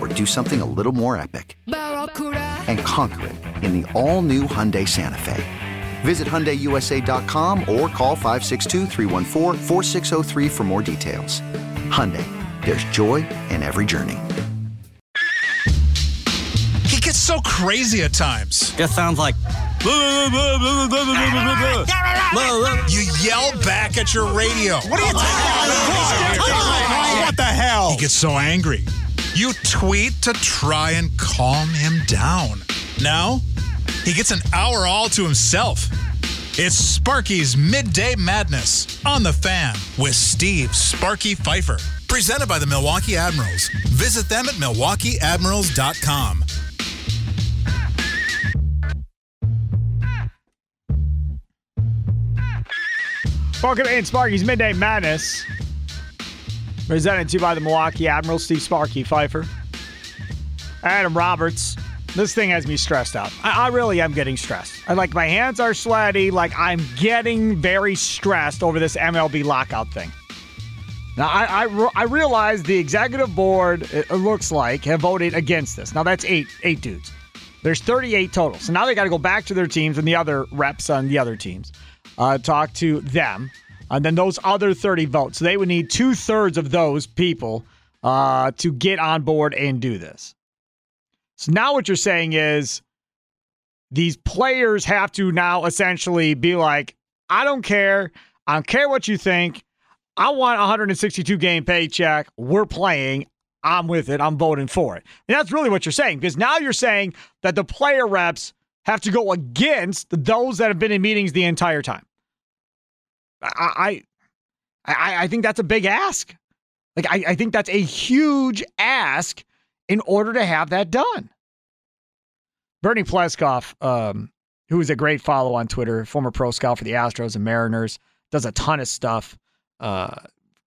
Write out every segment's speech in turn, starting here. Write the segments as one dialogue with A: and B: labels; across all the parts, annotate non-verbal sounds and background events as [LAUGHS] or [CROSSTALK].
A: or do something a little more epic? And conquer it in the all-new Hyundai Santa Fe. Visit HyundaiUSA.com or call 562-314-4603 for more details. Hyundai, there's joy in every journey.
B: He gets so crazy at times.
C: Just sounds like.
B: You yell back at your radio. What are you talking about?
D: What the hell?
B: He gets so angry. You tweet to try and calm him down. Now, he gets an hour all to himself. It's Sparky's Midday Madness on the fan with Steve Sparky Fifer. Presented by the Milwaukee Admirals. Visit them at milwaukeeadmirals.com.
D: Welcome in Sparky's Midday Madness. Presented to you by the Milwaukee Admirals, Steve Sparky Fifer. Adam Roberts. This thing has me stressed out. I, I really am getting stressed. I like my hands are sweaty. Like I'm getting very stressed over this MLB lockout thing. Now I I, I realize the executive board it looks like have voted against this. Now that's eight eight dudes. There's 38 total. So now they got to go back to their teams and the other reps on the other teams, uh, talk to them, and then those other 30 votes. So they would need two thirds of those people uh, to get on board and do this. So now what you're saying is these players have to now essentially be like, I don't care. I don't care what you think. I want 162 game paycheck. We're playing. I'm with it. I'm voting for it. And that's really what you're saying because now you're saying that the player reps have to go against those that have been in meetings the entire time. I I I think that's a big ask. Like I, I think that's a huge ask in order to have that done. Bernie Pleskoff, um, who is a great follow on Twitter, former pro scout for the Astros and Mariners, does a ton of stuff uh,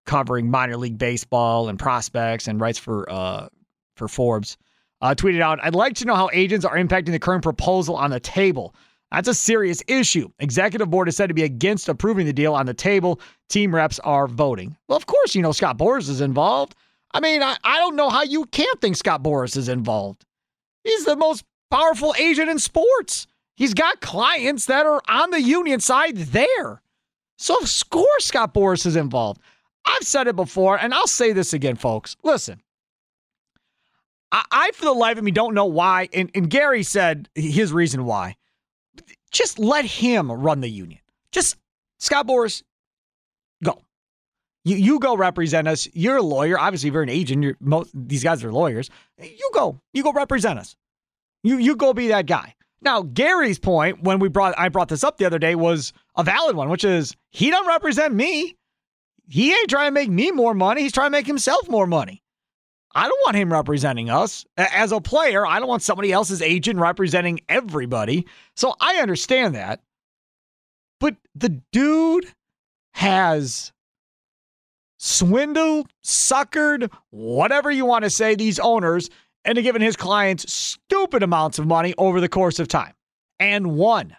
D: covering minor league baseball and prospects, and writes for uh, for Forbes. Uh, tweeted out, "I'd like to know how agents are impacting the current proposal on the table. That's a serious issue. Executive board is said to be against approving the deal on the table. Team reps are voting. Well, of course, you know Scott Boras is involved. I mean, I, I don't know how you can't think Scott Boras is involved. He's the most powerful agent in sports. He's got clients that are on the union side there. So, of course, Scott Boras is involved. I've said it before, and I'll say this again, folks. Listen, I, I for the life of me don't know why, and, and Gary said his reason why. Just let him run the union. Just Scott Boras, go. You you go represent us. You're a lawyer. Obviously, if you're an agent, you're most these guys are lawyers. You go. You go represent us. You you go be that guy. Now, Gary's point when we brought I brought this up the other day was a valid one, which is he don't represent me. He ain't trying to make me more money. He's trying to make himself more money. I don't want him representing us. As a player, I don't want somebody else's agent representing everybody. So I understand that. But the dude has swindled, suckered, whatever you want to say, these owners into giving his clients stupid amounts of money over the course of time and won.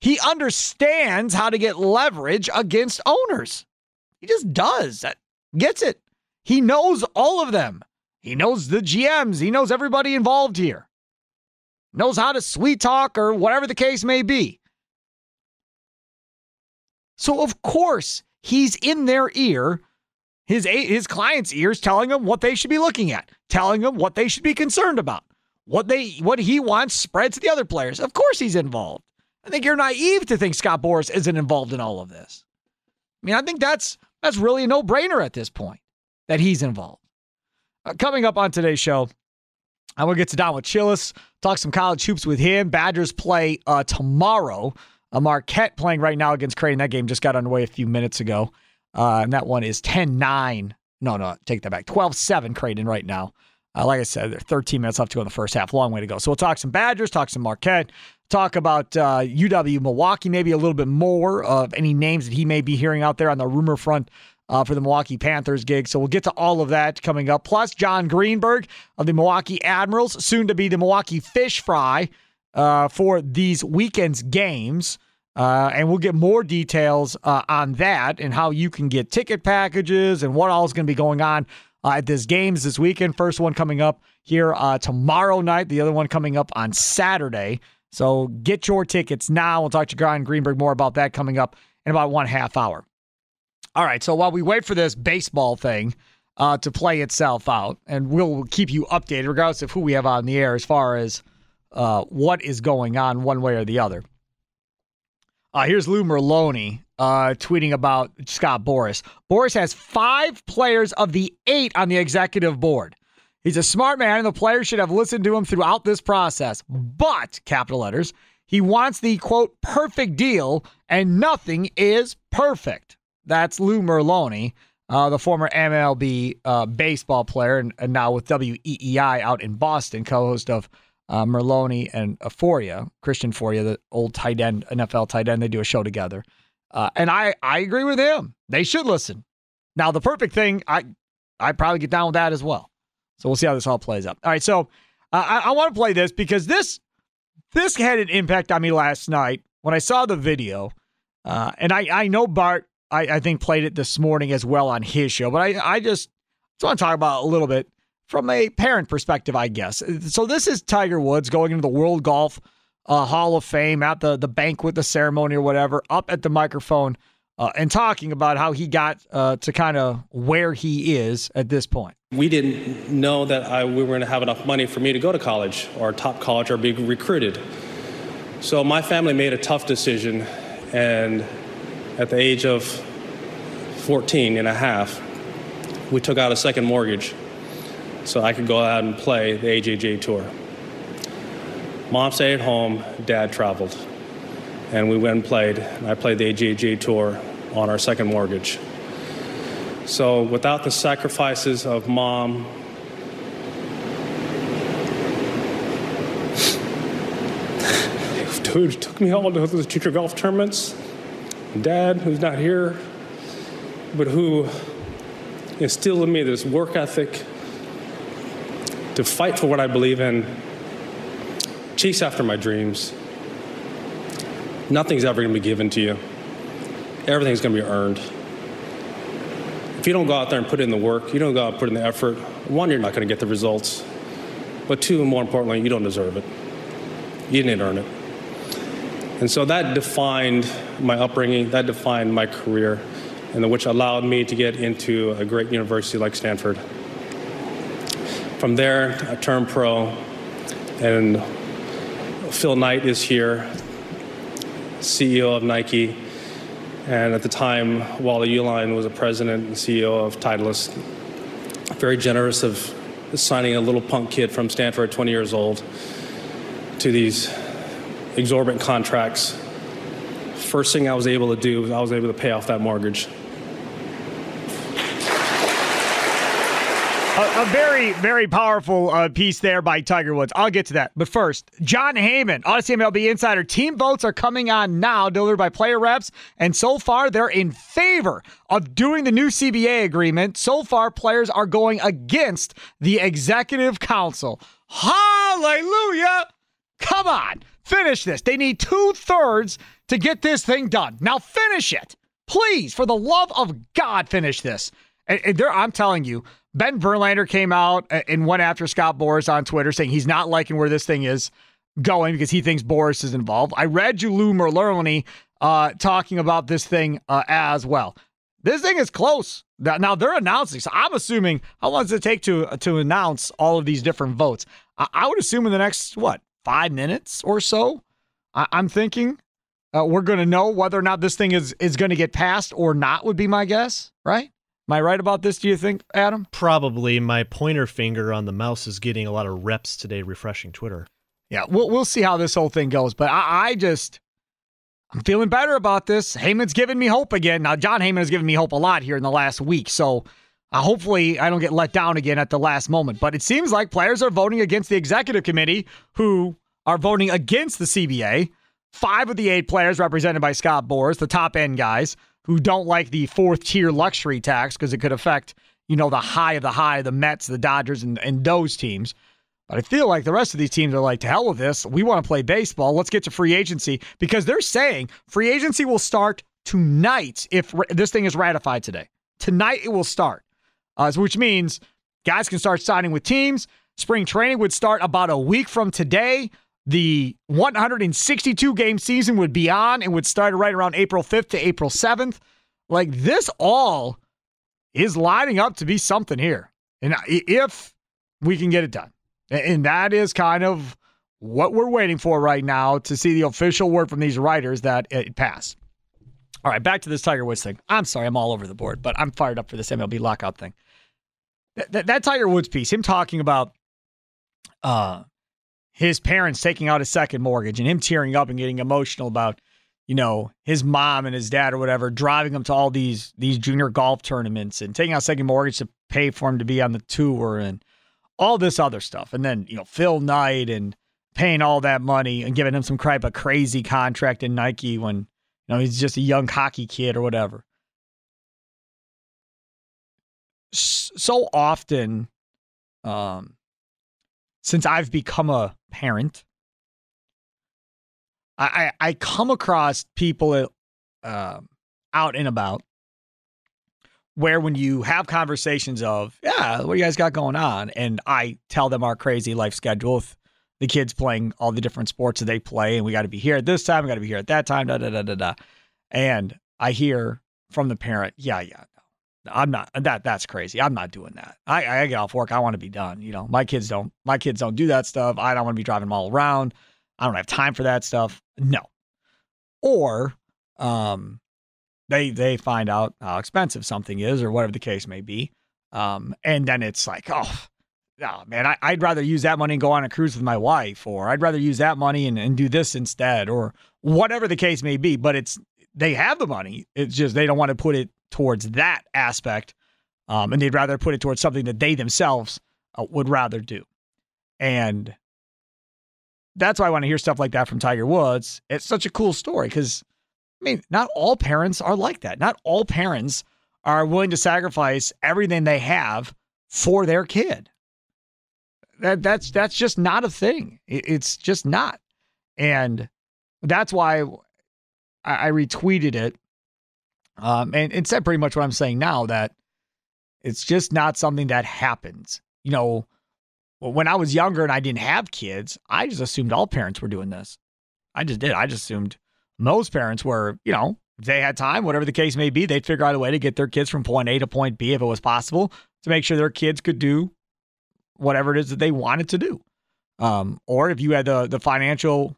D: He understands how to get leverage against owners. He just does. Gets it. He knows all of them. He knows the GMs. He knows everybody involved here. Knows how to sweet talk or whatever the case may be. So, of course, he's in their ear, his, his client's ears, telling them what they should be looking at, telling them what they should be concerned about, what they what he wants spread to the other players. Of course, he's involved. I think you're naive to think Scott Boras isn't involved in all of this. I mean, I think that's that's really a no brainer at this point that he's involved. Uh, coming up on today's show, I will get to Don with Chillis, talk some college hoops with him. Badgers play uh, tomorrow. Uh, Marquette playing right now against Creighton. That game just got underway a few minutes ago. Uh, and that one is 10 9. No, no, take that back. 12 7 Creighton right now. Uh, like I said, there are 13 minutes left to go in the first half. Long way to go. So we'll talk some Badgers, talk some Marquette, talk about uh, UW Milwaukee, maybe a little bit more of any names that he may be hearing out there on the rumor front uh, for the Milwaukee Panthers gig. So we'll get to all of that coming up. Plus, Jon Greenberg of the Milwaukee Admirals, soon to be the Milwaukee Fish Fry uh, for these weekend's games. Uh, and we'll get more details uh, on that and how you can get ticket packages and what all is going to be going on uh, at this games this weekend. First one coming up here uh, tomorrow night. The other one coming up on Saturday. So get your tickets now. We'll talk to Jon Greenberg more about that coming up in about one half hour. All right. So while we wait for this baseball thing uh, to play itself out, and we'll keep you updated regardless of who we have on the air as far as uh, what is going on one way or the other. Uh, here's Lou Merloni uh, tweeting about Scott Boras. Boras has five players of the eight on the executive board. He's a smart man, and the players should have listened to him throughout this process. But, capital letters, he wants the quote, perfect deal, and nothing is perfect. That's Lou Merloni, uh, the former MLB uh, baseball player, and, and, now with WEEI out in Boston, co host of uh, Merloni and Fauria, Christian Fauria, the old tight end, NFL tight end. They do a show together. Uh, and I, I agree with him. They should listen. Now, the perfect thing, I I probably get down with that as well. So we'll see how this all plays out. All right, so uh, I, I want to play this because this this had an impact on me last night when I saw the video. Uh, and I, I know Bart, I, I think, played it this morning as well on his show, but I, I just, just want to talk about a little bit from a parent perspective, I guess. So this is Tiger Woods going into the World Golf uh, Hall of Fame at the the banquet, the ceremony, or whatever, up at the microphone uh, and talking about how he got uh, to kind of where he is at this point.
C: We didn't know that I, we were going to have enough money for me to go to college or top college or be recruited. So my family made a tough decision, and at the age of 14 and a half, we took out a second mortgage so I could go out and play the AJGA Tour. Mom stayed at home, dad traveled. And we went and played. I played the AJGA Tour on our second mortgage. So without the sacrifices of mom, [LAUGHS] dude took me all to the teacher golf tournaments. Dad, who's not here, but who instilled in me this work ethic to fight for what I believe in, chase after my dreams. Nothing's ever going to be given to you. Everything's going to be earned. If you don't go out there and put in the work, you don't go out and put in the effort, one, you're not going to get the results. But two, more importantly, you don't deserve it. You didn't earn it. And so that defined my upbringing, that defined my career, and which allowed me to get into a great university like Stanford. From there, I turned pro, and Phil Knight is here, CEO of Nike. And at the time, Wally Uihlein was a president and CEO of Titleist. Very generous of signing a little punk kid from Stanford, 20 years old, to these exorbitant contracts. First thing I was able to do was I was able to pay off that mortgage.
D: A, a, very, very powerful uh, piece there by Tiger Woods. I'll get to that. But first, Jon Heyman, Audacy MLB Insider. Team votes are coming on now, delivered by player reps. And so far, they're in favor of doing the new CBA agreement. So far, players are going against the executive council. Hallelujah! Come on, finish this. They need two thirds to get this thing done. Now finish it. Please, for the love of God, finish this. And, and there, I'm telling you, Ben Verlander came out and went after Scott Boras on Twitter saying he's not liking where this thing is going because he thinks Boras is involved. I read you Lou Merloni uh, talking about this thing uh, as well. This thing is close. Now they're announcing. So I'm assuming how long does it take to to announce all of these different votes? I, I would assume in the next what five minutes or so. I, am thinking uh, we're going to know whether or not this thing is is going to get passed or not. Would be my guess, right? Am I right about this? Do you think, Adam?
E: Probably. My pointer finger on the mouse is getting a lot of reps today, refreshing Twitter.
D: Yeah, we'll we'll see how this whole thing goes. But I, I just I'm feeling better about this. Heyman's giving me hope again. Now, Jon Heyman has given me hope a lot here in the last week. So uh, hopefully I don't get let down again at the last moment. But it seems like players are voting against the executive committee who are voting against the CBA. Five of the eight players represented by Scott Boras, the top end guys who don't like the fourth tier luxury tax because it could affect, you know, the high of the high, the Mets, the Dodgers, and, and those teams. But I feel like the rest of these teams are like, to hell with this. We want to play baseball. Let's get to free agency because they're saying free agency will start tonight if this thing is ratified today. Tonight it will start, uh, which means guys can start signing with teams. Spring training would start about a week from today. The 162 game season would be on and would start right around April 5th to April 7th. Like this all is lining up to be something here. And if we can get it done. And that is kind of what we're waiting for right now to see the official word from these writers that it passed. All right, back to this Tiger Woods thing. I'm sorry, I'm all over the board, but I'm fired up for this MLB lockout thing. That, that, Tiger Woods piece, him talking about uh, his parents taking out a second mortgage and him tearing up and getting emotional about, you know, his mom and his dad or whatever driving him to all these these junior golf tournaments and taking out second mortgage to pay for him to be on the tour and all this other stuff. And then, you know, Phil Knight and paying all that money and giving him some type of crazy contract in Nike when, you know, he's just a young hockey kid or whatever. So often, um, since I've become a parent, I, I, come across people uh, out and about where when you have conversations of, yeah, what you guys got going on? And I tell them our crazy life schedule with the kids playing all the different sports that they play, and we got to be here at this time, we got to be here at that time, da da da da da. And I hear from the parent, yeah, yeah, I'm not that. That's crazy. I'm not doing that. I, I get off work. I want to be done. You know, my kids don't. My kids don't do that stuff. I don't want to be driving them all around. I don't have time for that stuff. No. Or, um, they they find out how expensive something is or whatever the case may be. Um, and then it's like, oh, oh man, I, would rather use that money and go on a cruise with my wife, or I'd rather use that money and, and do this instead, or whatever the case may be. But it's they have the money. It's just they don't want to put it towards that aspect. Um, and they'd rather put it towards something that they themselves uh, would rather do. And that's why I want to hear stuff like that from Tiger Woods. It's such a cool story because I mean, not all parents are like that. Not all parents are willing to sacrifice everything they have for their kid. That that's that's just not a thing. it's just not, and that's why I, I retweeted it, um, and it said pretty much what I'm saying now that it's just not something that happens. You know, when I was younger and I didn't have kids, I just assumed all parents were doing this. I just did. I just assumed most parents were, you know, they had time, whatever the case may be, they'd figure out a way to get their kids from point A to point B if it was possible to make sure their kids could do whatever it is that they wanted to do. Um, or if you had the the financial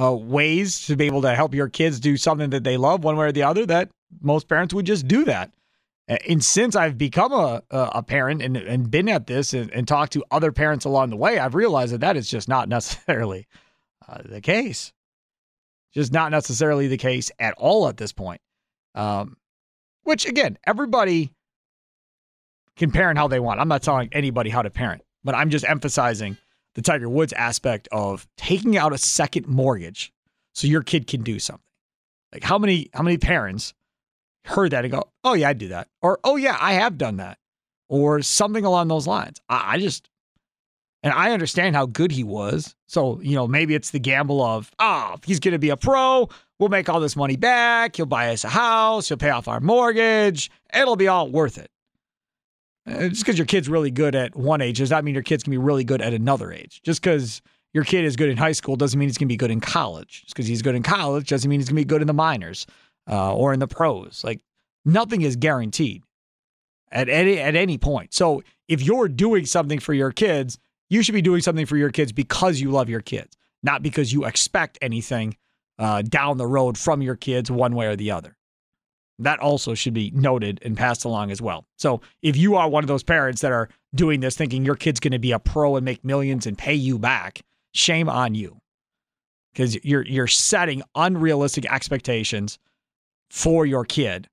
D: uh, ways to be able to help your kids do something that they love one way or the other, that most parents would just do that. And since I've become a a parent and, and been at this and, and talked to other parents along the way, I've realized that that is just not [LAUGHS] necessarily uh, the case. Just not necessarily the case at all at this point. Um, which again, everybody can parent how they want. I'm not telling anybody how to parent, but I'm just emphasizing the Tiger Woods aspect of taking out a second mortgage so your kid can do something. Like how many how many parents heard that and go, "Oh yeah, I'd do that," or "Oh yeah, I have done that," or something along those lines. I, I just and I understand how good he was. So, you know, maybe it's the gamble of, oh, he's going to be a pro. We'll make all this money back. He'll buy us a house. He'll pay off our mortgage. It'll be all worth it. Uh, just because your kid's really good at one age does not mean your kid's gonna be really good at another age. Just because your kid is good in high school doesn't mean he's gonna be good in college. Just because he's good in college doesn't mean he's gonna be good in the minors uh, or in the pros. Like nothing is guaranteed at any at any point. So if you're doing something for your kids, you should be doing something for your kids because you love your kids, not because you expect anything uh, down the road from your kids one way or the other. That also should be noted and passed along as well. So if you are one of those parents that are doing this thinking your kid's going to be a pro and make millions and pay you back, shame on you. Cuz you're you're setting unrealistic expectations for your kid.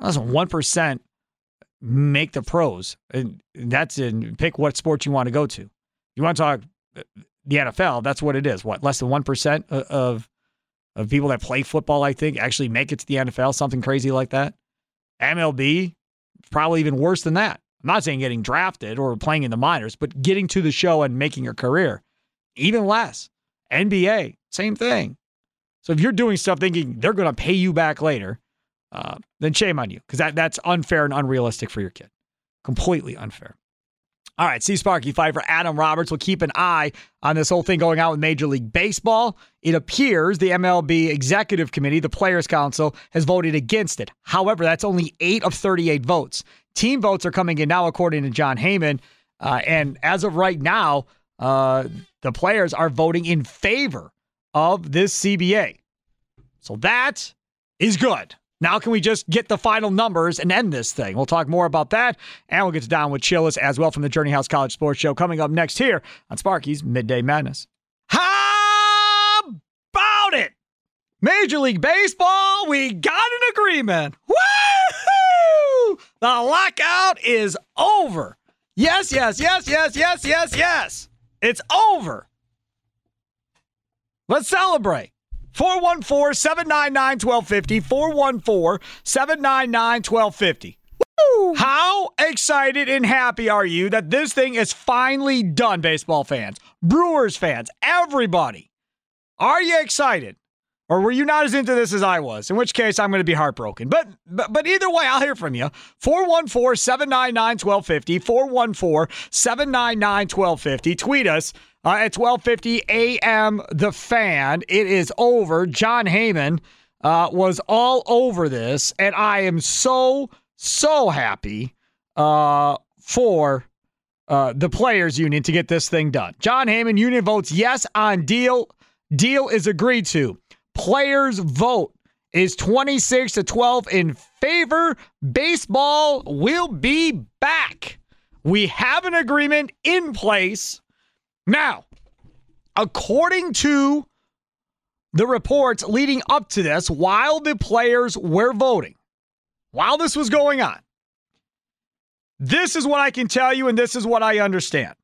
D: Listen, 1% make the pros. And that's in pick what sports you want to go to. You want to talk uh, the NFL, that's what it is. What, less than 1% of of people that play football, I think, actually make it to the NFL, something crazy like that. MLB, probably even worse than that. I'm not saying getting drafted or playing in the minors, but getting to the show and making a career, even less. NBA, same thing. So if you're doing stuff thinking they're going to pay you back later, uh, then shame on you because that, that's unfair and unrealistic for your kid. Completely unfair. All right, see Sparky Fifer, Adam Roberts We'll keep an eye on this whole thing going on with Major League Baseball. It appears the MLB Executive Committee, the Players Council, has voted against it. However, that's only eight of 38 votes. Team votes are coming in now, according to Jon Heyman. Uh, and as of right now, uh, the players are voting in favor of this CBA. So that is good. Now, can we just get the final numbers and end this thing? We'll talk more about that, and we'll get to Don with Chillis as well from the Journey House College Sports Show coming up next here on Sparky's Midday Madness. How about it? Major League Baseball, we got an agreement. Woo! The lockout is over. Yes, yes, yes, yes, yes, yes, yes. It's over. Let's celebrate. 414 799 1250. 414 799 1250. How excited and happy are you that this thing is finally done, baseball fans, Brewers fans, everybody? Are you excited? Or were you not as into this as I was? In which case, I'm going to be heartbroken. But, but, but either way, I'll hear from you. 414 799 1250. 414 799 1250. Tweet us uh, at 12:50 a.m. The Fan. It is over. Jon Heyman uh, was all over this, and I am so so happy uh, for uh, the players union to get this thing done. Jon Heyman union votes yes on deal. Deal is agreed to. Players vote is 26 to 12 in favor. Baseball will be back. We have an agreement in place. Now, according to the reports leading up to this, while the players were voting, while this was going on, this is what I can tell you, and this is what I understand.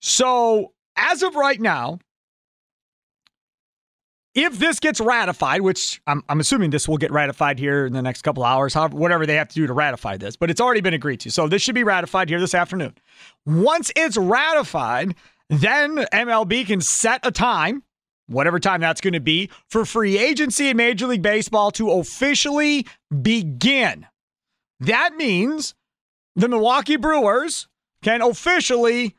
D: So, as of right now, if this gets ratified, which I'm, I'm, assuming this will get ratified here in the next couple hours, however, whatever they have to do to ratify this, but it's already been agreed to. So this should be ratified here this afternoon. Once it's ratified, then MLB can set a time, whatever time that's going to be, for free agency in Major League Baseball to officially begin. That means the Milwaukee Brewers can officially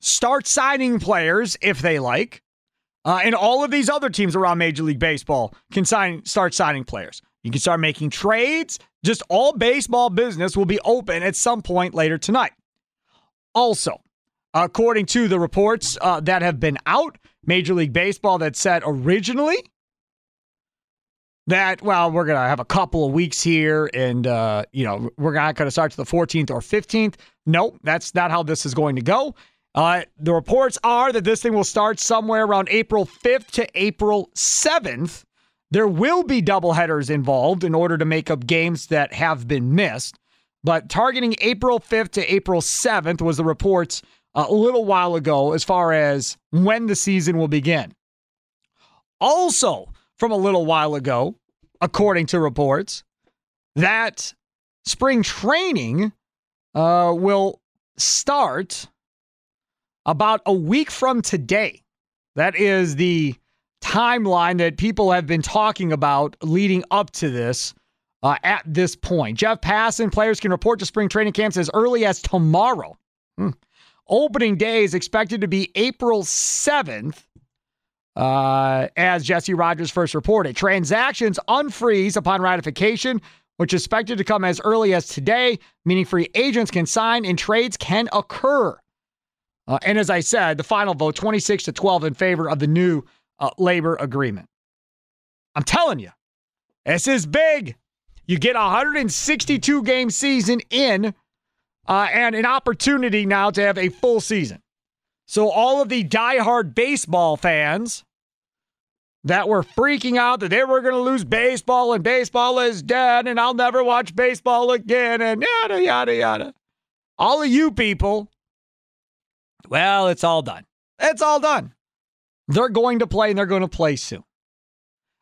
D: start signing players if they like uh, and all of these other teams around Major League Baseball can sign, start signing players. You can start making trades. Just all baseball business will be open at some point later tonight. Also, according to the reports uh, that have been out, Major League Baseball that said originally that well we're gonna have a couple of weeks here and uh, you know we're not gonna start to the 14th or 15th. Nope, that's not how this is going to go. Uh, the reports are that this thing will start somewhere around April 5th to April 7th. There will be doubleheaders involved in order to make up games that have been missed. But targeting April 5th to April 7th was the reports a little while ago as far as when the season will begin. Also, from a little while ago, according to reports, that spring training uh, will start about a week from today. That is the timeline that people have been talking about leading up to this uh, at this point. Jeff Passan, players can report to spring training camps as early as tomorrow. Hmm. Opening day is expected to be April 7th. Uh, as Jesse Rogers first reported, transactions unfreeze upon ratification, which is expected to come as early as today, meaning free agents can sign and trades can occur. Uh, and as I said, the final vote 26 to 12 in favor of the new uh, labor agreement. I'm telling you, this is big. You get a 162 game season in uh, and an opportunity now to have a full season. So, all of the diehard baseball fans that were freaking out that they were going to lose baseball and baseball is dead and I'll never watch baseball again and yada, yada, yada. All of you people, well, it's all done. It's all done. They're going to play and they're going to play soon.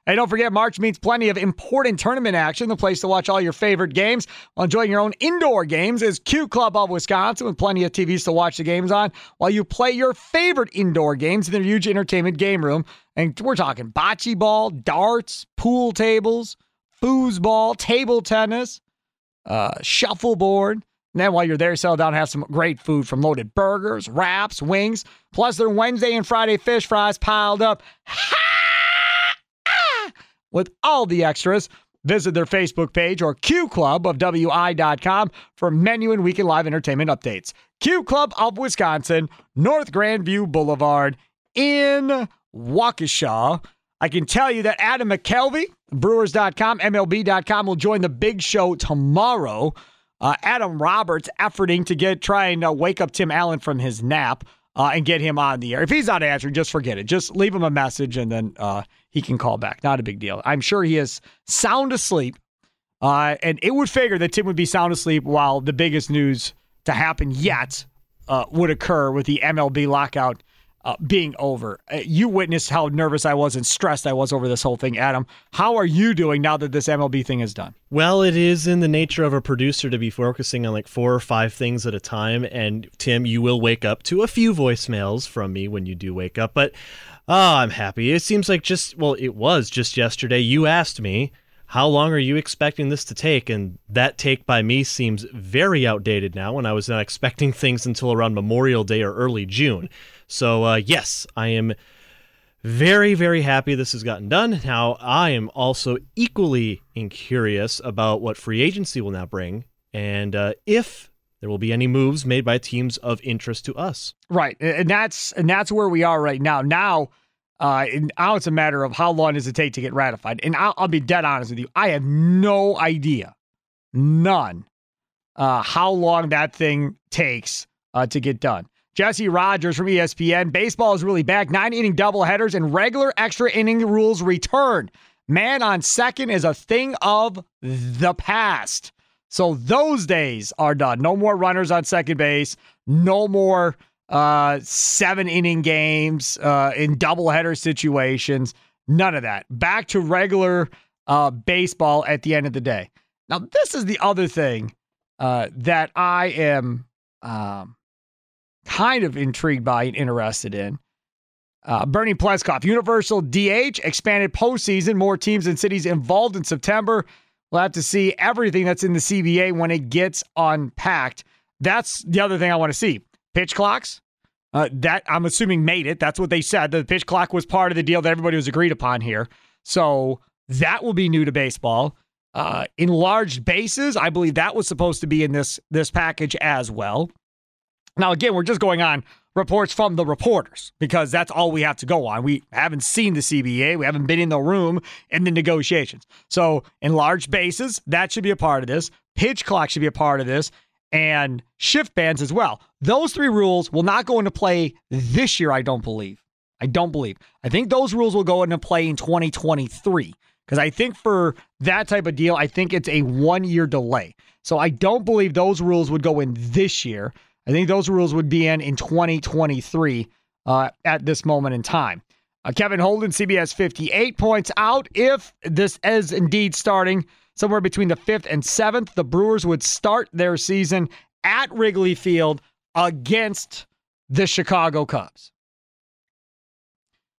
D: And don't forget, March means plenty of important tournament action. The place to watch all your favorite games while enjoying your own indoor games is Q Club of Wisconsin with plenty of TVs to watch the games on while you play your favorite indoor games in their huge entertainment game room. And we're talking bocce ball, darts, pool tables, foosball, table tennis, uh, shuffleboard. And then while you're there, settle down and have some great food from loaded burgers, wraps, wings, plus their Wednesday and Friday fish fries piled up. [LAUGHS] With all the extras. Visit their Facebook page or Q Club of WI.com for menu and weekend live entertainment updates. Q Club of Wisconsin, North Grandview Boulevard in Waukesha. I can tell you that Adam McCalvy, Brewers.com, MLB.com, will join the big show tomorrow. Uh, Adam Roberts efforting to get try and uh, wake up Tim Allen from his nap uh, and get him on the air. If he's not answering, just forget it. Just leave him a message and then uh, he can call back. Not a big deal. I'm sure he is sound asleep. Uh, and it would figure that Tim would be sound asleep while the biggest news to happen yet uh, would occur with the MLB lockout uh, being over. Uh, you witnessed how nervous I was and stressed I was over this whole thing, Adam. How are you doing now that this MLB thing is done?
E: Well, it is in the nature of a producer to be focusing on like four or five things at a time. And Tim, you will wake up to a few voicemails from me when you do wake up. But Oh, I'm happy. It seems like just, well, it was just yesterday. You asked me, how long are you expecting this to take? And that take by me seems very outdated now when I was not expecting things until around Memorial Day or early June. So, uh, yes, I am very, very happy this has gotten done. Now, I am also equally curious about what free agency will now bring and uh, if there will be any moves made by teams of interest to us.
D: Right, and that's and that's where we are right now. Now, uh, now it's a matter of how long does it take to get ratified. And I'll, I'll be dead honest with you, I have no idea, none, uh, how long that thing takes uh, to get done. Jesse Rogers from ESPN. Baseball is really back. Nine inning doubleheaders and regular extra inning rules return. Man on second is a thing of the past. So those days are done. No more runners on second base. No more uh, seven inning games uh, in doubleheader situations. None of that. Back to regular uh, baseball at the end of the day. Now, this is the other thing uh, that I am um, kind of intrigued by and interested in. Uh, Bernie Pleskoff, Universal DH, expanded postseason, more teams and cities involved in September. We'll have to see everything that's in the CBA when it gets unpacked. That's the other thing I want to see. Pitch clocks. Uh, that I'm assuming made it. That's what they said. The pitch clock was part of the deal that everybody was agreed upon here. So that will be new to baseball. Uh, enlarged bases, I believe that was supposed to be in this this package as well. Now, again, we're just going on reports from the reporters because that's all we have to go on. We haven't seen the CBA, we haven't been in the room in the negotiations. So, enlarged bases, that should be a part of this. Pitch clock should be a part of this, and shift bands as well. Those three rules will not go into play this year, I don't believe. I don't believe. I think those rules will go into play in 2023 because I think for that type of deal, I think it's a one year delay. So I don't believe those rules would go in this year. I think those rules would be in in 2023 uh, at this moment in time. Uh, Kevin Holden, CBS 58, points out if this is indeed starting somewhere between the 5th and 7th, the Brewers would start their season at Wrigley Field against the Chicago Cubs.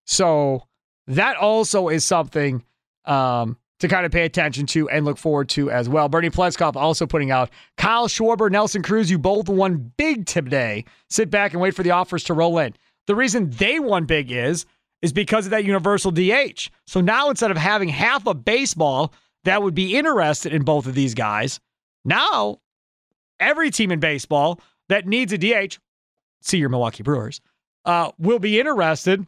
D: So that also is something um, to kind of pay attention to and look forward to as well. Bernie Pleskoff also putting out Kyle Schwarber, Nelson Cruz, you both won big today. Sit back and wait for the offers to roll in. The reason they won big is is because of that universal DH. So now instead of having half of baseball that would be interested in both of these guys, now every team in baseball that needs a DH, see your Milwaukee Brewers, uh, will be interested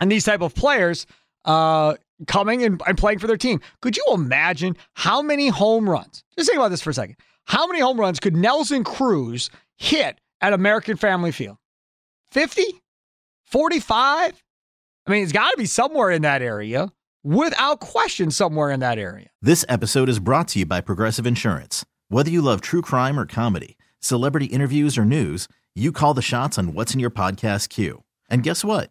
D: in these type of players uh, coming and, and playing for their team. Could you imagine how many home runs? Just think about this for a second. How many home runs could Nelson Cruz hit at American Family Field? 50? 45? I mean, it's got to be somewhere in that area, without question, somewhere in that area.
F: This episode is brought to you by Progressive Insurance. Whether you love true crime or comedy, celebrity interviews or news, you call the shots on what's in your podcast queue. And guess what?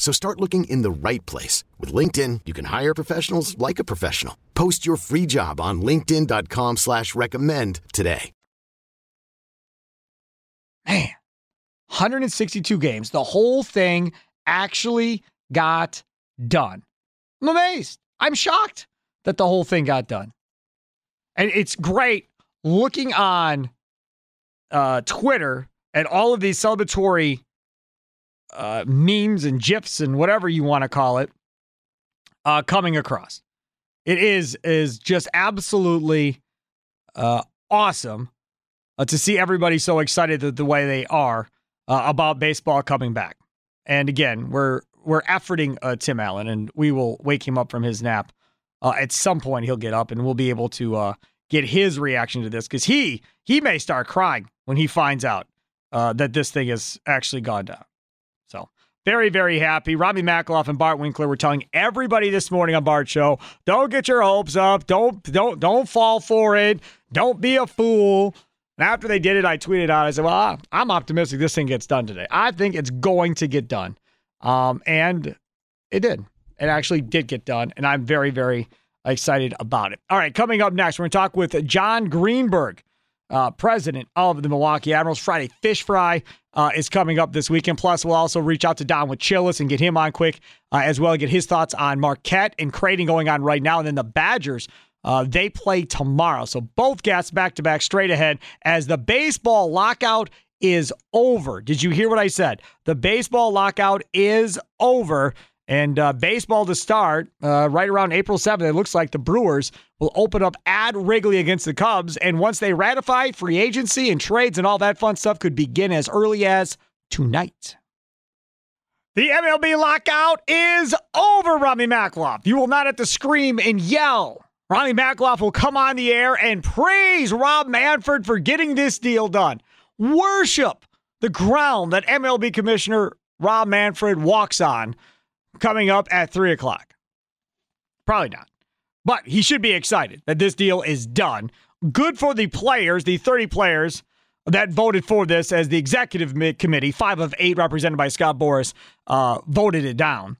G: So start looking in the right place. With LinkedIn, you can hire professionals like a professional. Post your free job on linkedin.com slash recommend today.
D: Man, 162 games. The whole thing actually got done. I'm amazed. I'm shocked that the whole thing got done. And it's great looking on uh, Twitter at all of these celebratory uh, memes and gifs and whatever you want to call it uh, coming across. It is is just absolutely uh, awesome uh, to see everybody so excited the, way they are uh, about baseball coming back. And again, we're we're efforting uh, Tim Allen, and we will wake him up from his nap. At some point, he'll get up, and we'll be able to get his reaction to this because he he may start crying when he finds out that this thing has actually gone down. Very very happy. Robbie Makloff and Bart Winkler were telling everybody this morning on Bart Show, don't get your hopes up, don't don't don't fall for it, don't be a fool. And after they did it, I tweeted out. I said, "Well, I'm optimistic this thing gets done today. I think it's going to get done." Um, and it did. It actually did get done, and I'm very, very excited about it. All right, coming up next, we're to talk with Jon Greenberg, uh, president of the Milwaukee Admirals. Friday Fish Fry uh, is coming up this weekend. Plus, we'll also reach out to Don with Chillis and get him on quick uh, as well, get his thoughts on Marquette and Creighton going on right now. And then the Badgers, uh, they play tomorrow. So both guests back to back straight ahead as the baseball lockout is over. Did you hear what I said? The baseball lockout is over. And uh, baseball to start uh, right around April 7th. It looks like the Brewers will open up at Wrigley against the Cubs. And once they ratify free agency and trades and all that fun stuff, could begin as early as tonight. The MLB lockout is over, Rami Makloff. You will not have to scream and yell. Rami Makloff will come on the air and praise Rob Manfred for getting this deal done worship the ground that MLB Commissioner Rob Manfred walks on coming up at 3 o'clock. Probably not. But he should be excited that this deal is done. Good for the players, the 30 players that voted for this as the executive committee, five of eight represented by Scott Boras, uh, voted it down.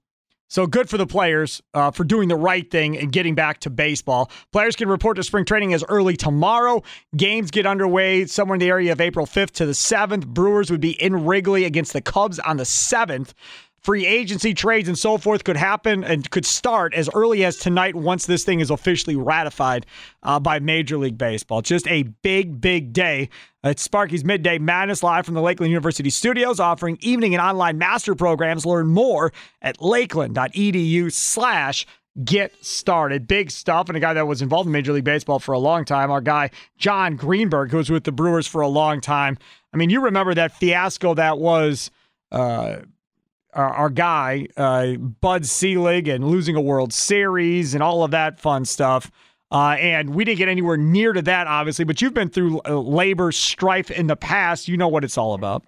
D: So good for the players uh, for doing the right thing and getting back to baseball. Players can report to spring training as early tomorrow. Games get underway somewhere in the area of April 5th to the 7th. Brewers would be in Wrigley against the Cubs on the 7th. Free agency trades and so forth could happen and could start as early as tonight once this thing is officially ratified uh, by Major League Baseball. Just a big, big day. It's Sparky's Midday Madness live from the Lakeland University studios, offering evening and online master programs. Learn more at lakeland.edu slash get started. Big stuff. And a guy that was involved in Major League Baseball for a long time, our guy, Jon Greenberg, who was with the Brewers for a long time. I mean, you remember that fiasco that was uh, our, our, guy, uh, Bud Selig, and losing a World Series and all of that fun stuff. Uh, and we didn't get anywhere near to that, obviously, but you've been through uh, labor strife in the past. You know what it's all about.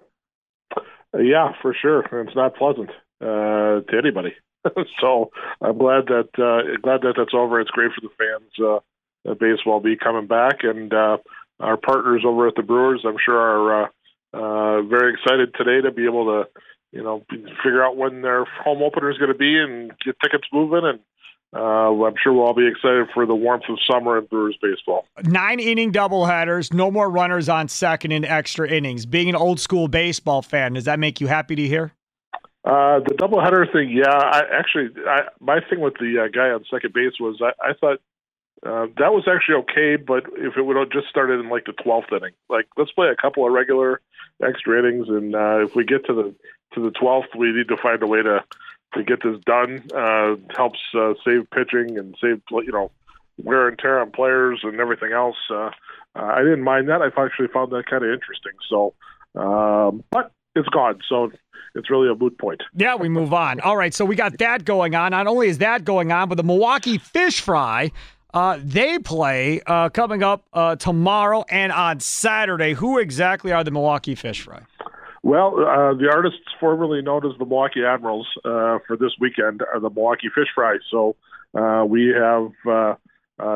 H: Yeah, for sure. It's not pleasant uh, to anybody. [LAUGHS] so I'm glad that uh, glad that that's over. It's great for the fans. Baseball be coming back, and our partners over at the Brewers, I'm sure, are uh, very excited today to be able to, you know, figure out when their home opener is going to be and get tickets moving. And uh, I'm sure we'll all be excited for the warmth of summer in Brewers baseball.
D: Nine inning doubleheaders, no more runners on second in extra innings. Being an old school baseball fan, does that make you happy to hear?
H: Uh, the doubleheader thing, yeah. I actually, I, my thing with the uh, guy on second base was I, I thought uh, that was actually okay, but if it would have just started in like the twelfth inning, like let's play a couple of regular extra innings, and uh, if we get to the to the twelfth, we need to find a way to to get this done. Uh, helps uh, save pitching and save you know wear and tear on players and everything else. Uh, uh, I didn't mind that. I actually found that kind of interesting. So, um, but it's gone. So it's really a moot point.
D: Yeah, we move on. All right, so we got that going on. Not only is that going on, but the Milwaukee Fish Fry. Uh, they play uh, coming up uh, tomorrow and on Saturday. Who exactly are the Milwaukee Fish Fry?
H: Well, uh, the artists formerly known as the Milwaukee Admirals uh, for this weekend are the Milwaukee Fish Fry. So uh, we have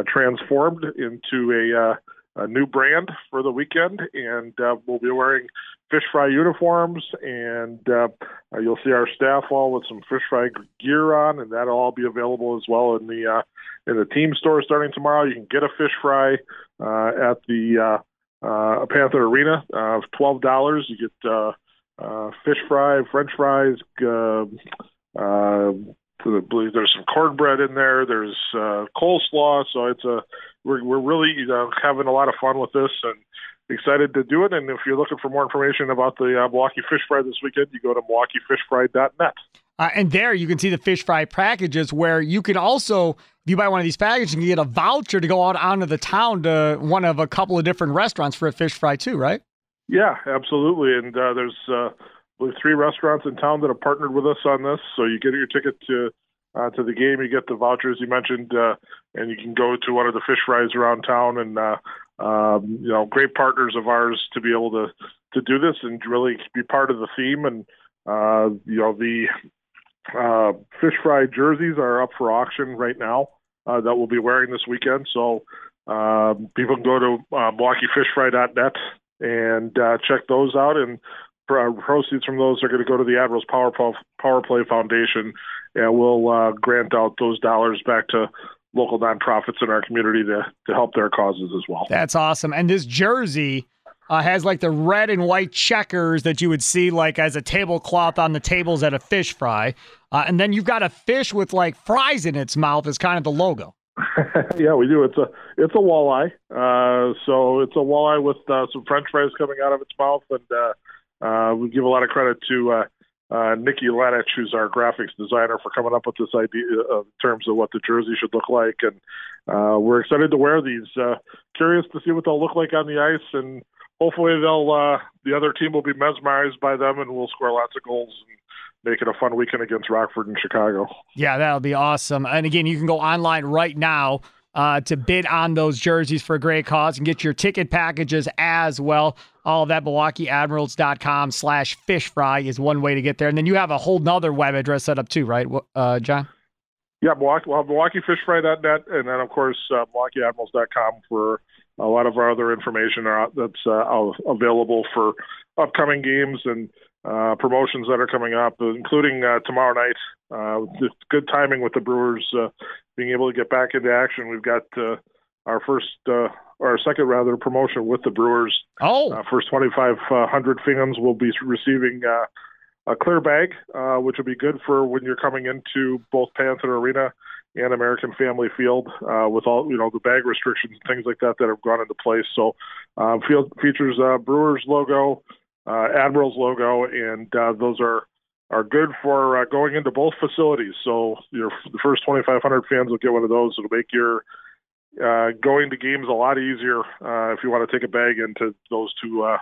H: transformed into a a new brand for the weekend, and we'll be wearing fish fry uniforms, and uh, uh, you'll see our staff all with some fish fry gear on, and that'll all be available as well in the uh, in the team store starting tomorrow. You can get a fish fry uh, at the uh, uh, Panther Arena of uh, twelve dollars. You get uh, uh, fish fry, French fries. Uh, uh, there's some cornbread in there. There's uh, coleslaw, so it's a we're we're really know, having a lot of fun with this and excited to do it. And if you're looking for more information about the uh, Milwaukee Fish Fry this weekend, you go to MilwaukeeFishFry.net.
D: Uh, and there you can see the fish fry packages where you can also, if you buy one of these packages, you can get a voucher to go out onto the town to one of a couple of different restaurants for a fish fry too, right?
H: Yeah, absolutely. And uh, there's uh, three restaurants in town that have partnered with us on this. So you get your ticket to uh, to the game. You get the vouchers you mentioned, uh, and you can go to one of the fish fries around town. And uh, um, you know, great partners of ours to be able to to do this and really be part of the theme. And uh, you know, the uh, fish fry jerseys are up for auction right now uh, that we'll be wearing this weekend. So um, people can go to uh, MilwaukeeFishFry.net and uh, check those out. And proceeds from those are going to go to the Admirals Power, Power Play Foundation, and we'll uh, grant out those dollars back to local nonprofits in our community to to help their causes as well.
D: That's awesome. And this jersey uh, has like the red and white checkers that you would see like as a tablecloth on the tables at a fish fry, uh, and then you've got a fish with like fries in its mouth as kind of the logo. [LAUGHS]
H: yeah, we do. It's a it's a walleye. Uh, so it's a walleye with uh, some French fries coming out of its mouth, and uh, uh, we give a lot of credit to uh, Nikki Lenich, who's our graphics designer, for coming up with this idea uh, in terms of what the jersey should look like. And uh, we're excited to wear these. Uh, curious to see what they'll look like on the ice, and hopefully they'll uh, the other team will be mesmerized by them, and we'll score lots of goals and make it a fun weekend against Rockford and Chicago.
D: Yeah, that'll be awesome. And again, you can go online right now uh, to bid on those jerseys for a great cause and get your ticket packages as well. All of that, MilwaukeeAdmirals.com slash fish fry is one way to get there. And then you have a whole nother web address set up too, right, uh, Jon?
H: Yeah, Milwaukee, well, MilwaukeeFishFry.net, and then, of course, uh, MilwaukeeAdmirals.com for a lot of our other information that's uh, available for upcoming games and uh, promotions that are coming up, including uh, tomorrow night. Uh, good timing with the Brewers uh, being able to get back into action. We've got uh, our first, uh, our second rather, promotion with the Brewers.
D: Oh,
H: uh, first 2,500 fans will be receiving uh, a clear bag, uh, which will be good for when you're coming into both Panther Arena and American Family Field uh, with all you know the bag restrictions and things like that that have gone into place. So, um, field features uh, Brewers logo, uh, Admirals logo, and uh, those are are good for uh, going into both facilities. So, your the first 2,500 fans will get one of those. It'll make your uh, going to games a lot easier uh, if you want to take a bag into those two uh,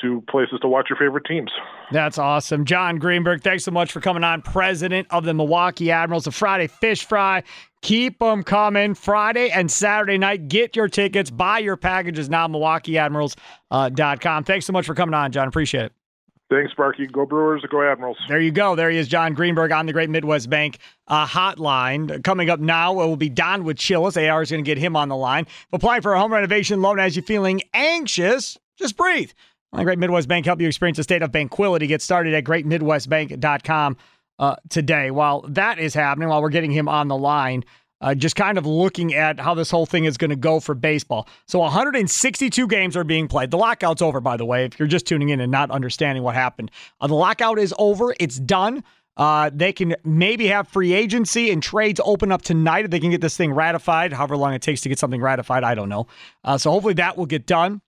H: two places to watch your favorite teams.
D: That's awesome. Jon Greenberg, thanks so much for coming on. President of the Milwaukee Admirals, the Friday Fish Fry. Keep them coming Friday and Saturday night. Get your tickets, buy your packages now, MilwaukeeAdmirals.com. Uh, Thanks so much for coming on, Jon. Appreciate it.
H: Thanks, Sparky. Go Brewers, go Admirals.
D: There you go. There he is, Jon Greenberg on the Great Midwest Bank uh, hotline. Coming up now it will be Don with Chillis. AR is going to get him on the line. Applying for a home renovation loan as you're feeling anxious. Just breathe. The Great Midwest Bank help you experience a state of tranquility. Get started at greatmidwestbank.com uh, today. While that is happening, while we're getting him on the line, uh, just kind of looking at how this whole thing is going to go for baseball. So 162 games are being played. The lockout's over, by the way, if you're just tuning in and not understanding what happened. Uh, the lockout is over. It's done. Uh, they can maybe have free agency and trades open up tonight if they can get this thing ratified, however long it takes to get something ratified. I don't know. Uh, so hopefully that will get done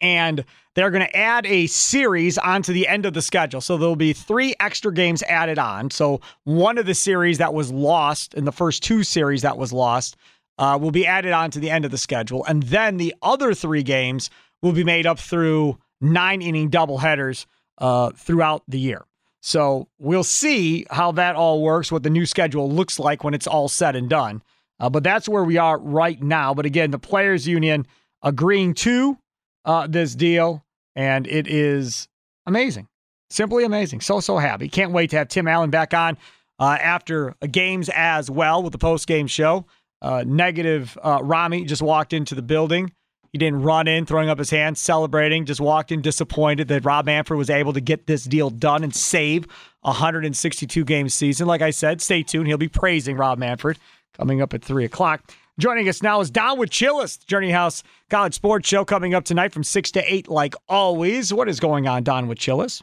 D: and they're going to add a series onto the end of the schedule. So there'll be three extra games added on. So one of the series that was lost in the first two series that was lost uh, will be added on to the end of the schedule. And then the other three games will be made up through nine inning doubleheaders uh, throughout the year. So we'll see how that all works, what the new schedule looks like when it's all said and done. Uh, but that's where we are right now. But again, the Players Union agreeing to uh, this deal, and it is amazing. Simply amazing. So, so happy. Can't wait to have Tim Allen back on uh, after games as well with the post game show. Uh, negative uh, Rami just walked into the building. He didn't run in, throwing up his hands, celebrating, just walked in disappointed that Rob Manfred was able to get this deal done and save a 162 game season. Like I said, stay tuned. He'll be praising Rob Manfred coming up at 3 o'clock. Joining us now is Don Wachillis, Journey House College Sports Show coming up tonight from 6 to 8, like always. What is going on, Don Wachillis?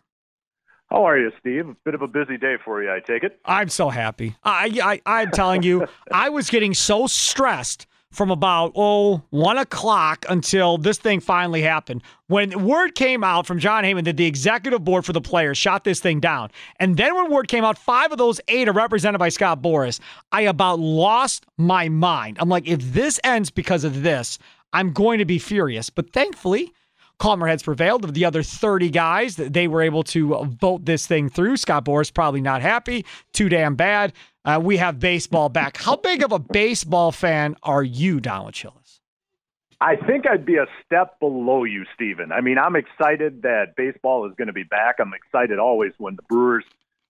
I: How are you, Steve? A bit of a busy day for you, I take it.
D: I'm so happy. I, I, I'm telling you, [LAUGHS] I was getting so stressed from about oh one o'clock until this thing finally happened. When word came out from Jon Heyman that the executive board for the players shot this thing down, and then when word came out, five of those eight are represented by Scott Boras. I about lost my mind. I'm like, if this ends because of this, I'm going to be furious. But thankfully, calmer heads prevailed. Of the other 30 guys, that they were able to vote this thing through. Scott Boras probably not happy. Too damn bad. Uh, we have baseball back. How big of a baseball fan are you, Donald Chillis?
I: I think I'd be a step below you, Steven. I mean, I'm excited that baseball is going to be back. I'm excited always when the Brewers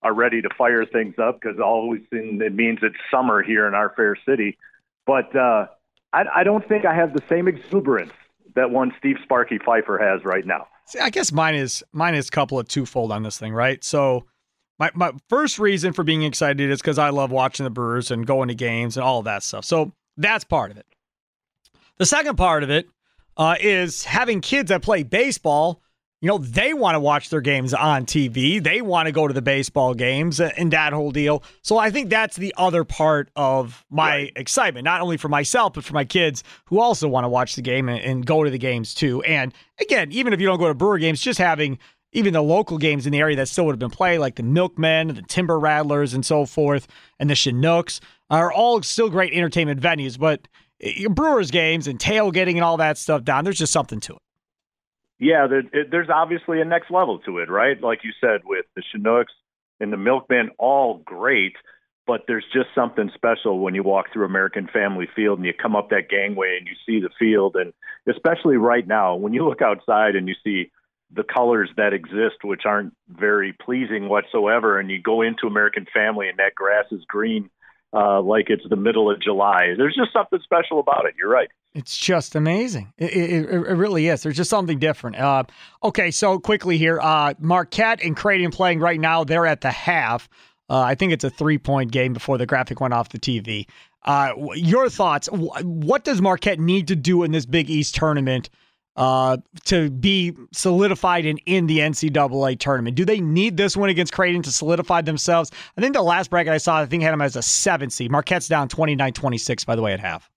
I: are ready to fire things up because always it means it's summer here in our fair city. But uh, I, I don't think I have the same exuberance that one Steve Sparky Fifer has right now.
D: See, I guess mine is mine is a couple of twofold on this thing, right? So my, my first reason for being excited is because I love watching the Brewers and going to games and all of that stuff. So that's part of it. The second part of it uh, is having kids that play baseball. You know, they want to watch their games on TV. They want to go to the baseball games and that whole deal. So I think that's the other part of my right. excitement, not only for myself, but for my kids who also want to watch the game and, and go to the games too. And again, even if you don't go to Brewer games, just having even the local games in the area that still would have been played, like the Milkmen, the Timber Rattlers, and so forth, and the Chinooks, are all still great entertainment venues. But Brewers games and tailgating and all that stuff down, there's just something to it.
I: Yeah, there, there's obviously a next level to it, right? Like you said, with the Chinooks and the Milkmen, all great, but there's just something special when you walk through American Family Field and you come up that gangway and you see the field, and especially right now when you look outside and you see the colors that exist, which aren't very pleasing whatsoever. And you go into American Family and that grass is green uh, like it's the middle of July. There's just something special about it. You're right.
D: It's just amazing. It, it, it really is. There's just something different. Uh, okay, so quickly here uh, Marquette and Creighton playing right now. They're at the half. Uh, I think it's a three point game before the graphic went off the TV. Uh, your thoughts? What does Marquette need to do in this Big East tournament uh, to be solidified and in the NCAA tournament. Do they need this one against Creighton to solidify themselves? I think the last bracket I saw, I think had them as a seven seed. Marquette's down 29 26, by the way, at half.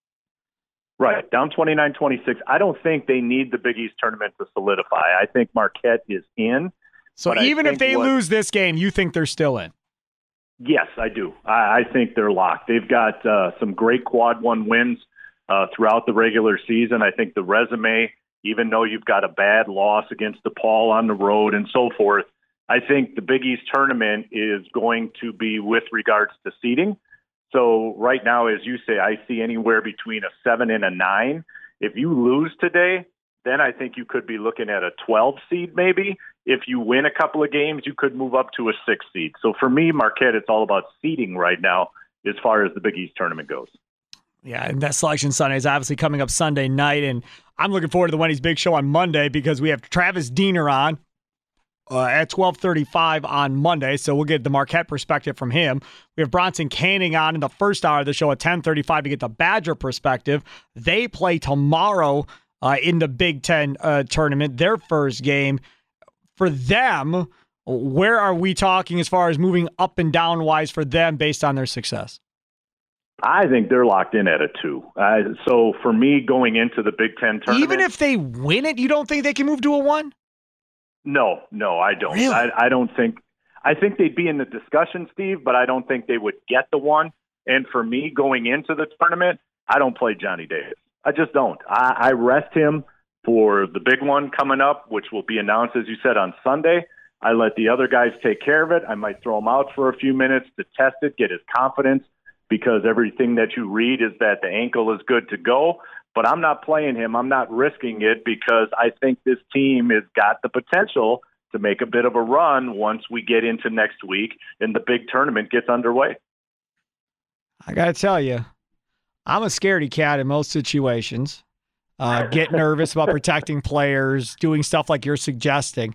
I: Right, down 29 26. I don't think they need the Big East tournament to solidify. I think Marquette is in.
D: So even if they what, lose this game, you think they're still in?
I: Yes, I do. I, I think they're locked. They've got uh, some great quad one wins uh, throughout the regular season. I think the resume even though you've got a bad loss against DePaul on the road and so forth. I think the Big East tournament is going to be with regards to seeding. So right now, as you say, I see anywhere between a seven and a nine. If you lose today, then I think you could be looking at a 12 seed maybe. If you win a couple of games, you could move up to a six seed. So for me, Marquette, it's all about seeding right now as far as the Big East tournament goes.
D: Yeah, and that selection Sunday is obviously coming up Sunday night, and I'm looking forward to the Wendy's Big Show on Monday because we have Travis Diener on uh, at 12:35 on Monday, so we'll get the Marquette perspective from him. We have Bronson Koenig on in the first hour of the show at 10:35 to get the Badger perspective. They play tomorrow uh, in the Big Ten uh, tournament, their first game. For them, where are we talking as far as moving up and down wise for them based on their success?
I: I think they're locked in at a two. Uh, so for me, going into the Big Ten tournament,
D: even if they win it, you don't think they can move to a one?
I: No, no, I don't.
D: Really?
I: I, I don't think. I think they'd be in the discussion, Steve, but I don't think they would get the one. And for me, going into the tournament, I don't play Johnny Davis. I just don't. I, I rest him for the big one coming up, which will be announced, as you said, on Sunday. I let the other guys take care of it. I might throw him out for a few minutes to test it, get his confidence because everything that you read is that the ankle is good to go. But I'm not playing him. I'm not risking it because I think this team has got the potential to make a bit of a run once we get into next week and the big tournament gets underway.
D: I got to tell you, I'm a scaredy cat in most situations. Uh, get nervous about protecting players, doing stuff like you're suggesting.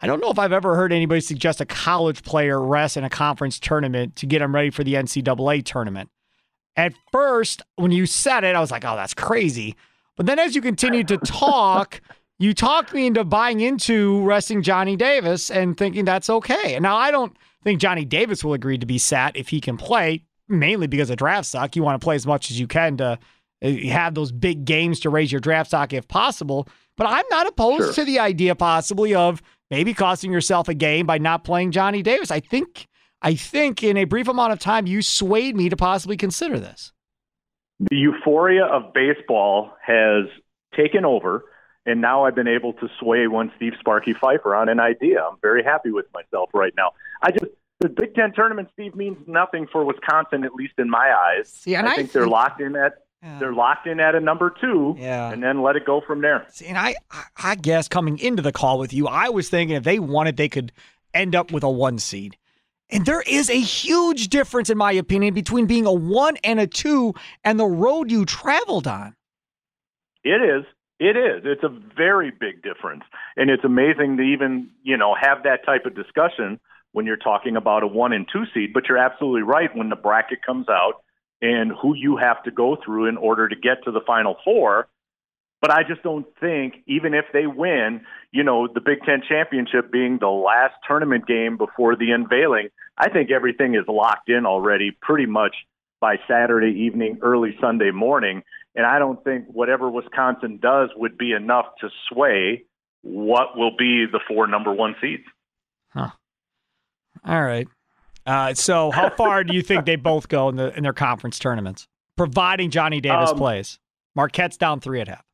D: I don't know if I've ever heard anybody suggest a college player rest in a conference tournament to get them ready for the NCAA tournament. At first, when you said it, I was like, oh, that's crazy. But then as you continued to talk, [LAUGHS] you talked me into buying into resting Johnny Davis and thinking that's okay. And now I don't think Johnny Davis will agree to be sat if he can play, mainly because of draft stock. You want to play as much as you can to uh, have those big games to raise your draft stock if possible. But I'm not opposed sure. to the idea possibly of maybe costing yourself a game by not playing Johnny Davis. I think I think in a brief amount of time you swayed me to possibly consider this.
I: The euphoria of baseball has taken over, and now I've been able to sway one Steve Sparky Fifer on an idea. I'm very happy with myself right now. I just the Big Ten tournament, Steve, means nothing for Wisconsin, at least in my eyes.
D: See,
I: I, I think,
D: think
I: they're locked in at yeah. They're locked in at a number two,
D: yeah.
I: and then let it go from there.
D: See, and I, I guess coming into the call with you, I was thinking if they wanted, they could end up with a one seed. And there is a huge difference, in my opinion, between being a one and a two and the road you traveled on.
I: It is. It is. It's a very big difference. And it's amazing to even, you know, have that type of discussion when you're talking about a one and two seed. But you're absolutely right. When the bracket comes out, and who you have to go through in order to get to the Final Four. But I just don't think, even if they win, you know, the Big Ten championship being the last tournament game before the unveiling, I think everything is locked in already pretty much by Saturday evening, early Sunday morning. And I don't think whatever Wisconsin does would be enough to sway what will be the four number one seeds.
D: Huh. All right. Uh, so, how far do you think they [LAUGHS] both go in the in their conference tournaments, providing Johnny Davis um, plays? Marquette's down three at half.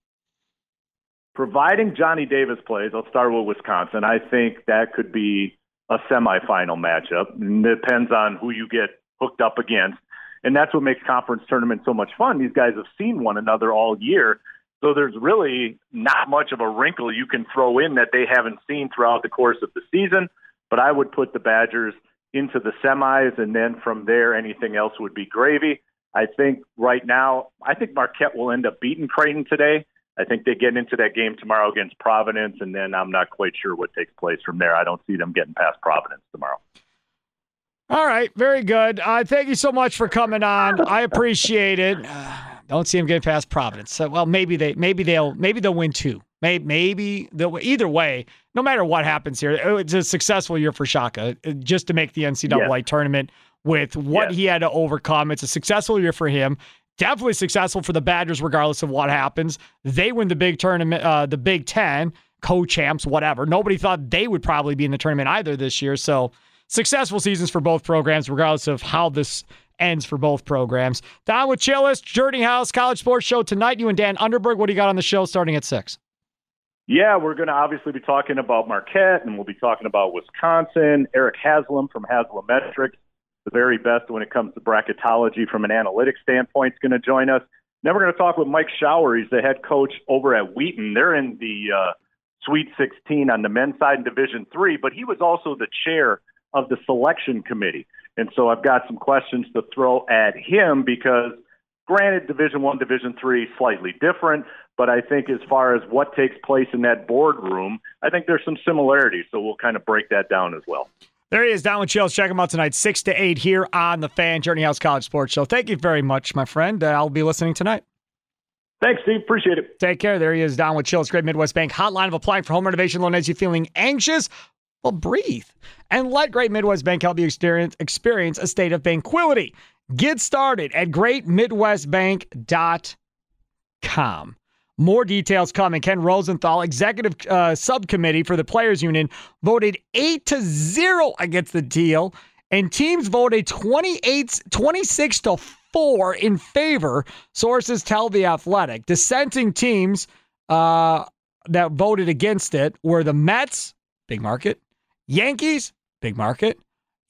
I: Providing Johnny Davis plays, I'll start with Wisconsin. I think that could be a semifinal matchup. It depends on who you get hooked up against, and that's what makes conference tournaments so much fun. These guys have seen one another all year. So there's really not much of a wrinkle you can throw in that they haven't seen throughout the course of the season. But I would put the Badgers into the semis, and then from there, anything else would be gravy. I think right now, I think Marquette will end up beating Creighton today. I think they get into that game tomorrow against Providence, and then I'm not quite sure what takes place from there. I don't see them getting past Providence tomorrow.
D: All right, very good. Uh, thank you so much for coming on. I appreciate it. Uh, [SIGHS] don't see them getting past Providence. So, well, maybe they, maybe they'll, maybe they'll win two. Maybe, maybe the, either way, no matter what happens here, it's a successful year for Shaka uh, just to make the NCAA
I: Yes.
D: tournament with what
I: Yes.
D: he had to overcome. It's a successful year for him. Definitely successful for the Badgers, regardless of what happens. They win the big tournament, uh, the Big Ten, co-champs, whatever. Nobody thought they would probably be in the tournament either this year. So successful seasons for both programs, regardless of how this ends for both programs. Down with Chillis, Journey House College Sports Show tonight. You and Dan Underberg. What do you got on the show starting at six?
I: Yeah, we're going to obviously be talking about Marquette, and we'll be talking about Wisconsin. Eric Haslam from Haslametrics, the very best when it comes to bracketology from an analytics standpoint, is going to join us. Then we're going to talk with Mike Schauer. He's the head coach over at Wheaton. They're in the uh, Sweet 16 on the men's side in Division Three, but he was also the chair of the selection committee. And so I've got some questions to throw at him because granted division one division three slightly different but i think as far as what takes place in that boardroom i think there's some similarities so we'll kind of break that down as well
D: There he is, Don with Chills. Check him out tonight, 6 to 8 here on the Fan Journey House College Sports Show. Thank you very much, my friend. Uh, I'll be listening tonight.
I: thanks steve appreciate it
D: Take care. There he is, Don with Chills. Great Midwest Bank hotline of applying for home renovation loan as you feeling anxious. Well, breathe and let Great Midwest Bank help you experience, experience a state of banquility. Get started at greatmidwestbank.com. More details coming. Ken Rosenthal, executive uh, subcommittee for the Players Union, voted 8 to 0 against the deal, and teams voted 28, 26 to 4 in favor, sources tell The Athletic. Dissenting teams uh, that voted against it were the Mets, big market, Yankees, big market,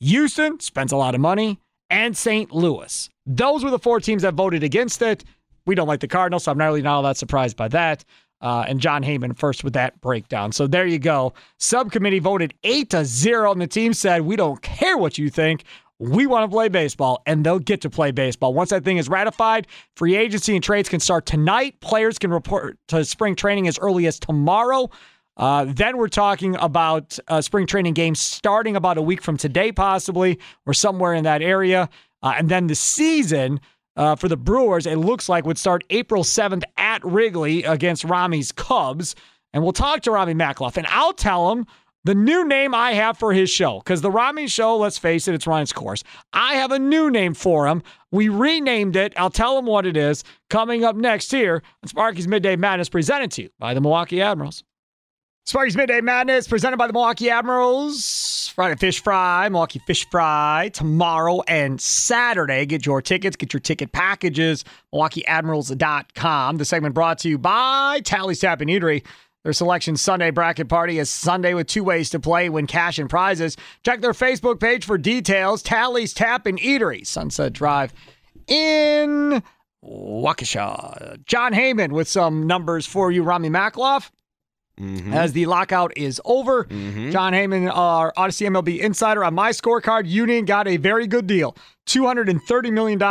D: Houston, spends a lot of money, and St. Louis. Those were the four teams that voted against it. We don't like the Cardinals, so I'm not really not all that surprised by that. Uh, and Jon Heyman first with that breakdown. So there you go. Subcommittee voted eight to zero, and the team said, "We don't care what you think. We want to play baseball, and they'll get to play baseball. Once that thing is ratified, free agency and trades can start tonight. Players can report to spring training as early as tomorrow. Uh, then we're talking about uh, spring training games starting about a week from today, possibly, or somewhere in that area. Uh, and then the season uh, for the Brewers, it looks like would start April 7th at Wrigley against Rami's Cubs. And we'll talk to Rami Makloff, and I'll tell him the new name I have for his show. Because the Rami show, let's face it, it's Ryan's course. I have a new name for him. We renamed it. I'll tell him what it is. Coming up next here on Sparky's Midday Madness, presented to you by the Milwaukee Admirals. Sparky's Midday Madness presented by the Milwaukee Admirals. Friday Fish Fry, Milwaukee Fish Fry tomorrow and Saturday. Get your tickets, get your ticket packages, MilwaukeeAdmirals.com. The segment brought to you by Tally's Tap and Eatery. Their selection Sunday bracket party is Sunday with two ways to play, win cash and prizes. Check their Facebook page for details. Tally's Tap and Eatery, Sunset Drive in Waukesha. Jon Heyman with some numbers for you, Rami Makloff as the lockout is over. Jon Heyman, our Audacy MLB insider, on my scorecard, Union got a very good deal. $230 million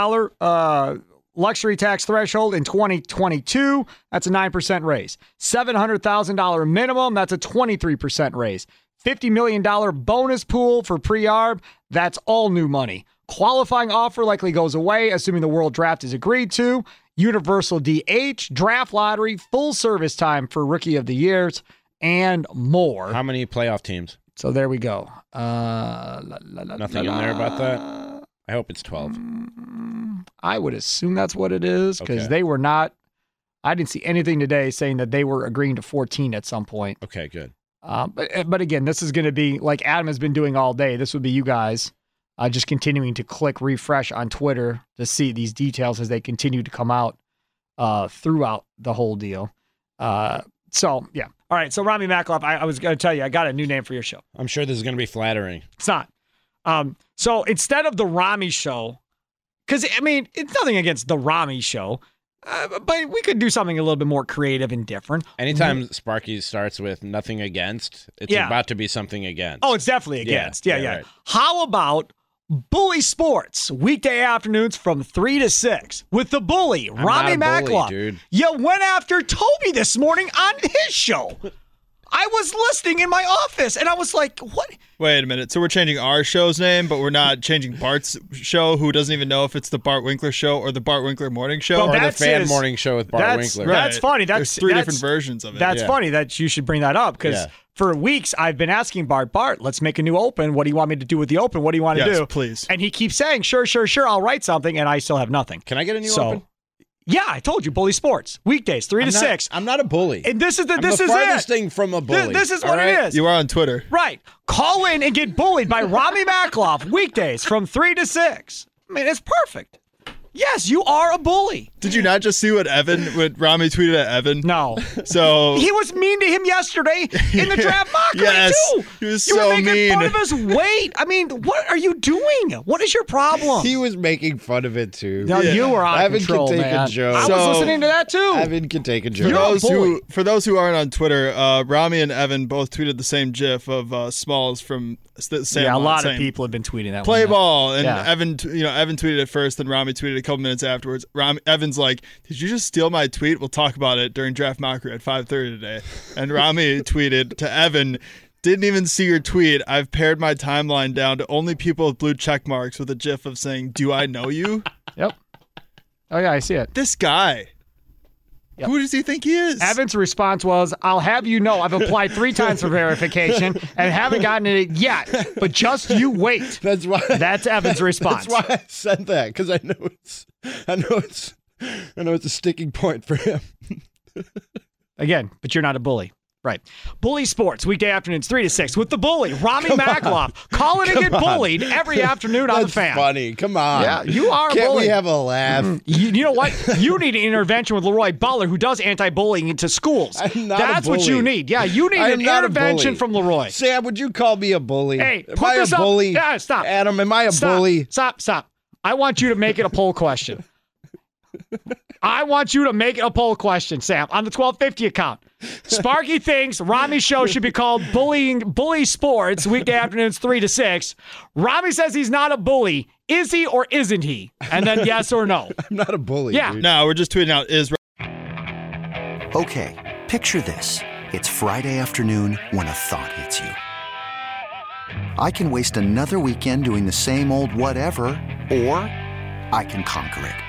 D: uh, luxury tax threshold in 2022. That's a 9% raise. $700,000 minimum. That's a 23% raise. $50 million bonus pool for pre arb. That's all new money. Qualifying offer likely goes away, assuming the world draft is agreed to. Universal DH, draft lottery, full service time for rookie of the years, and more.
J: How many playoff teams?
D: So there we go. Uh, la, la, la,
J: Nothing in there about that? I hope it's 12.
D: I would assume that's what it is because
J: Okay.
D: they were not. I didn't see anything today saying that they were agreeing to 14 at some point.
J: Okay, good.
D: Um, but but again, this is going to be like Adam has been doing all day. This would be you guys uh, just continuing to click refresh on Twitter to see these details as they continue to come out uh, throughout the whole deal. Uh, so yeah, all right. So Rami Makloff, I, I was going to tell you, I got a new name for your show.
J: I'm sure this is going to be flattering.
D: It's not. Um, so instead of the Rami show, because I mean, it's nothing against the Rami show, uh, but we could do something a little bit more creative and different.
J: Anytime Sparky starts with nothing against, it's
D: Yeah.
J: about to be something against.
D: Oh, it's definitely
J: Yeah,
D: against. Yeah, yeah.
J: yeah, right.
D: How about Bully Sports weekday afternoons from three to six with the bully Rami
J: not a bully,
D: Makloff?
J: dude.
D: You went after Toby this morning on his show. I was listening in my office, and I was like, "What?"
K: Wait a minute. So we're changing our show's name, but we're not changing Bart's show, who doesn't even know if it's the Bart Winkler show or the Bart Winkler morning show.
D: Well,
J: or the fan
D: his-
J: morning show with Bart
D: that's,
J: Winkler.
D: That's
K: Right.
D: funny. That's
K: There's three
D: that's-
K: different versions of it.
D: That's
J: Yeah.
D: funny that you should bring that up because
J: Yeah.
D: For weeks I've been asking Bart, Bart, let's make a new open. What do you want me to do with the open? What do you want to
K: Yes,
D: do?
K: please.
D: And he keeps saying, sure, sure, sure, I'll write something, and I still have nothing.
J: Can I get a new
D: so,
J: open?
D: Yeah, I told you, bully sports weekdays, 3
J: I'm
D: to
J: not-
D: six.
J: I'm not a bully.
D: And this is the
J: I'm
D: this
J: the
D: is
J: farthest
D: it.
J: thing from a
D: Th-
J: bully.
D: This is what
J: right?
D: it is.
K: You are on Twitter.
D: Right. Call in and get bullied by Rami Makloff weekdays from 3 to 6. I mean, it's perfect. Yes, you are a bully.
K: Did you not just see what Evan, what Rami tweeted at Evan?
D: No.
K: So [LAUGHS]
D: He was mean to him yesterday in the draft [LAUGHS] mockery
K: Yes,
D: too.
K: he was
D: you
K: so
D: were making
K: mean.
D: fun of his weight. I mean, what are you doing? What is your problem?
J: He was making fun of it too.
D: no, you were out of
J: Evan
D: control,
J: can take
D: man.
J: a joke.
D: I was listening to that too.
J: Evan can take a joke.
D: You're a
K: those
D: bully.
K: who for those who aren't on Twitter, uh, Rami and Evan both tweeted the same GIF of uh, Smalls from the same.
D: yeah, a lot of people have been tweeting that.
K: Play
D: one.
K: ball, and
D: Yeah.
K: Evan, t- you know, Evan tweeted it first, then Rami tweeted a couple minutes afterwards. Rami, Evan's like, "Did you just steal my tweet? We'll talk about it during draft mockery at 5:30 today." And Rami [LAUGHS] tweeted to Evan, "Didn't even see your tweet. I've pared my timeline down to only people with blue check marks with a GIF of saying, "Do I know you?"
D: Yep. Oh yeah, I see it.
K: this guy. Who does he think he is?
D: Evan's response was, "I'll have you know, I've applied three times for verification and haven't gotten it yet. But just you wait." [LAUGHS]
J: That's why.
D: That's Evan's [LAUGHS] response.
J: That's why I said that because I know it's. I know it's. I know it's a sticking point for him. [LAUGHS]
D: Again, but you're not a bully. Right. Bully Sports, weekday afternoons, 3 to 6, with the bully, Rami Makloff. Call it and get
J: on.
D: bullied every [LAUGHS] afternoon on the
J: That's
D: fan.
J: funny. Come on.
D: Yeah, you are a
J: Can't
D: bully.
J: we have a laugh? Mm-hmm.
D: You, you know what? You need an intervention with Leroy Butler, who does anti-bullying into schools.
J: I'm not a
D: That's what you need. Yeah, you need
J: I
D: an
J: am not a
D: intervention
J: bully.
D: from Leroy.
J: Sam, would you call me a bully?
D: Hey,
J: am
D: put
J: I a
D: this up-
J: bully?
D: Yeah, stop.
J: Adam, am I a
D: stop,
J: bully?
D: Stop, stop. I want you to make it a poll question. I want you to make a poll question, Sam, on the 1250 account. Sparky [LAUGHS] thinks Rami's show should be called Bullying Bully Sports, weekday afternoons 3 to 6. Rami says he's not a bully. Is he or isn't he? And then yes or no. [LAUGHS]
J: I'm not a bully.
D: Yeah.
J: dude.
K: No, we're just tweeting out is
A: Okay, picture this. It's Friday afternoon when a thought hits you. I can waste another weekend doing the same old whatever, or I can conquer it.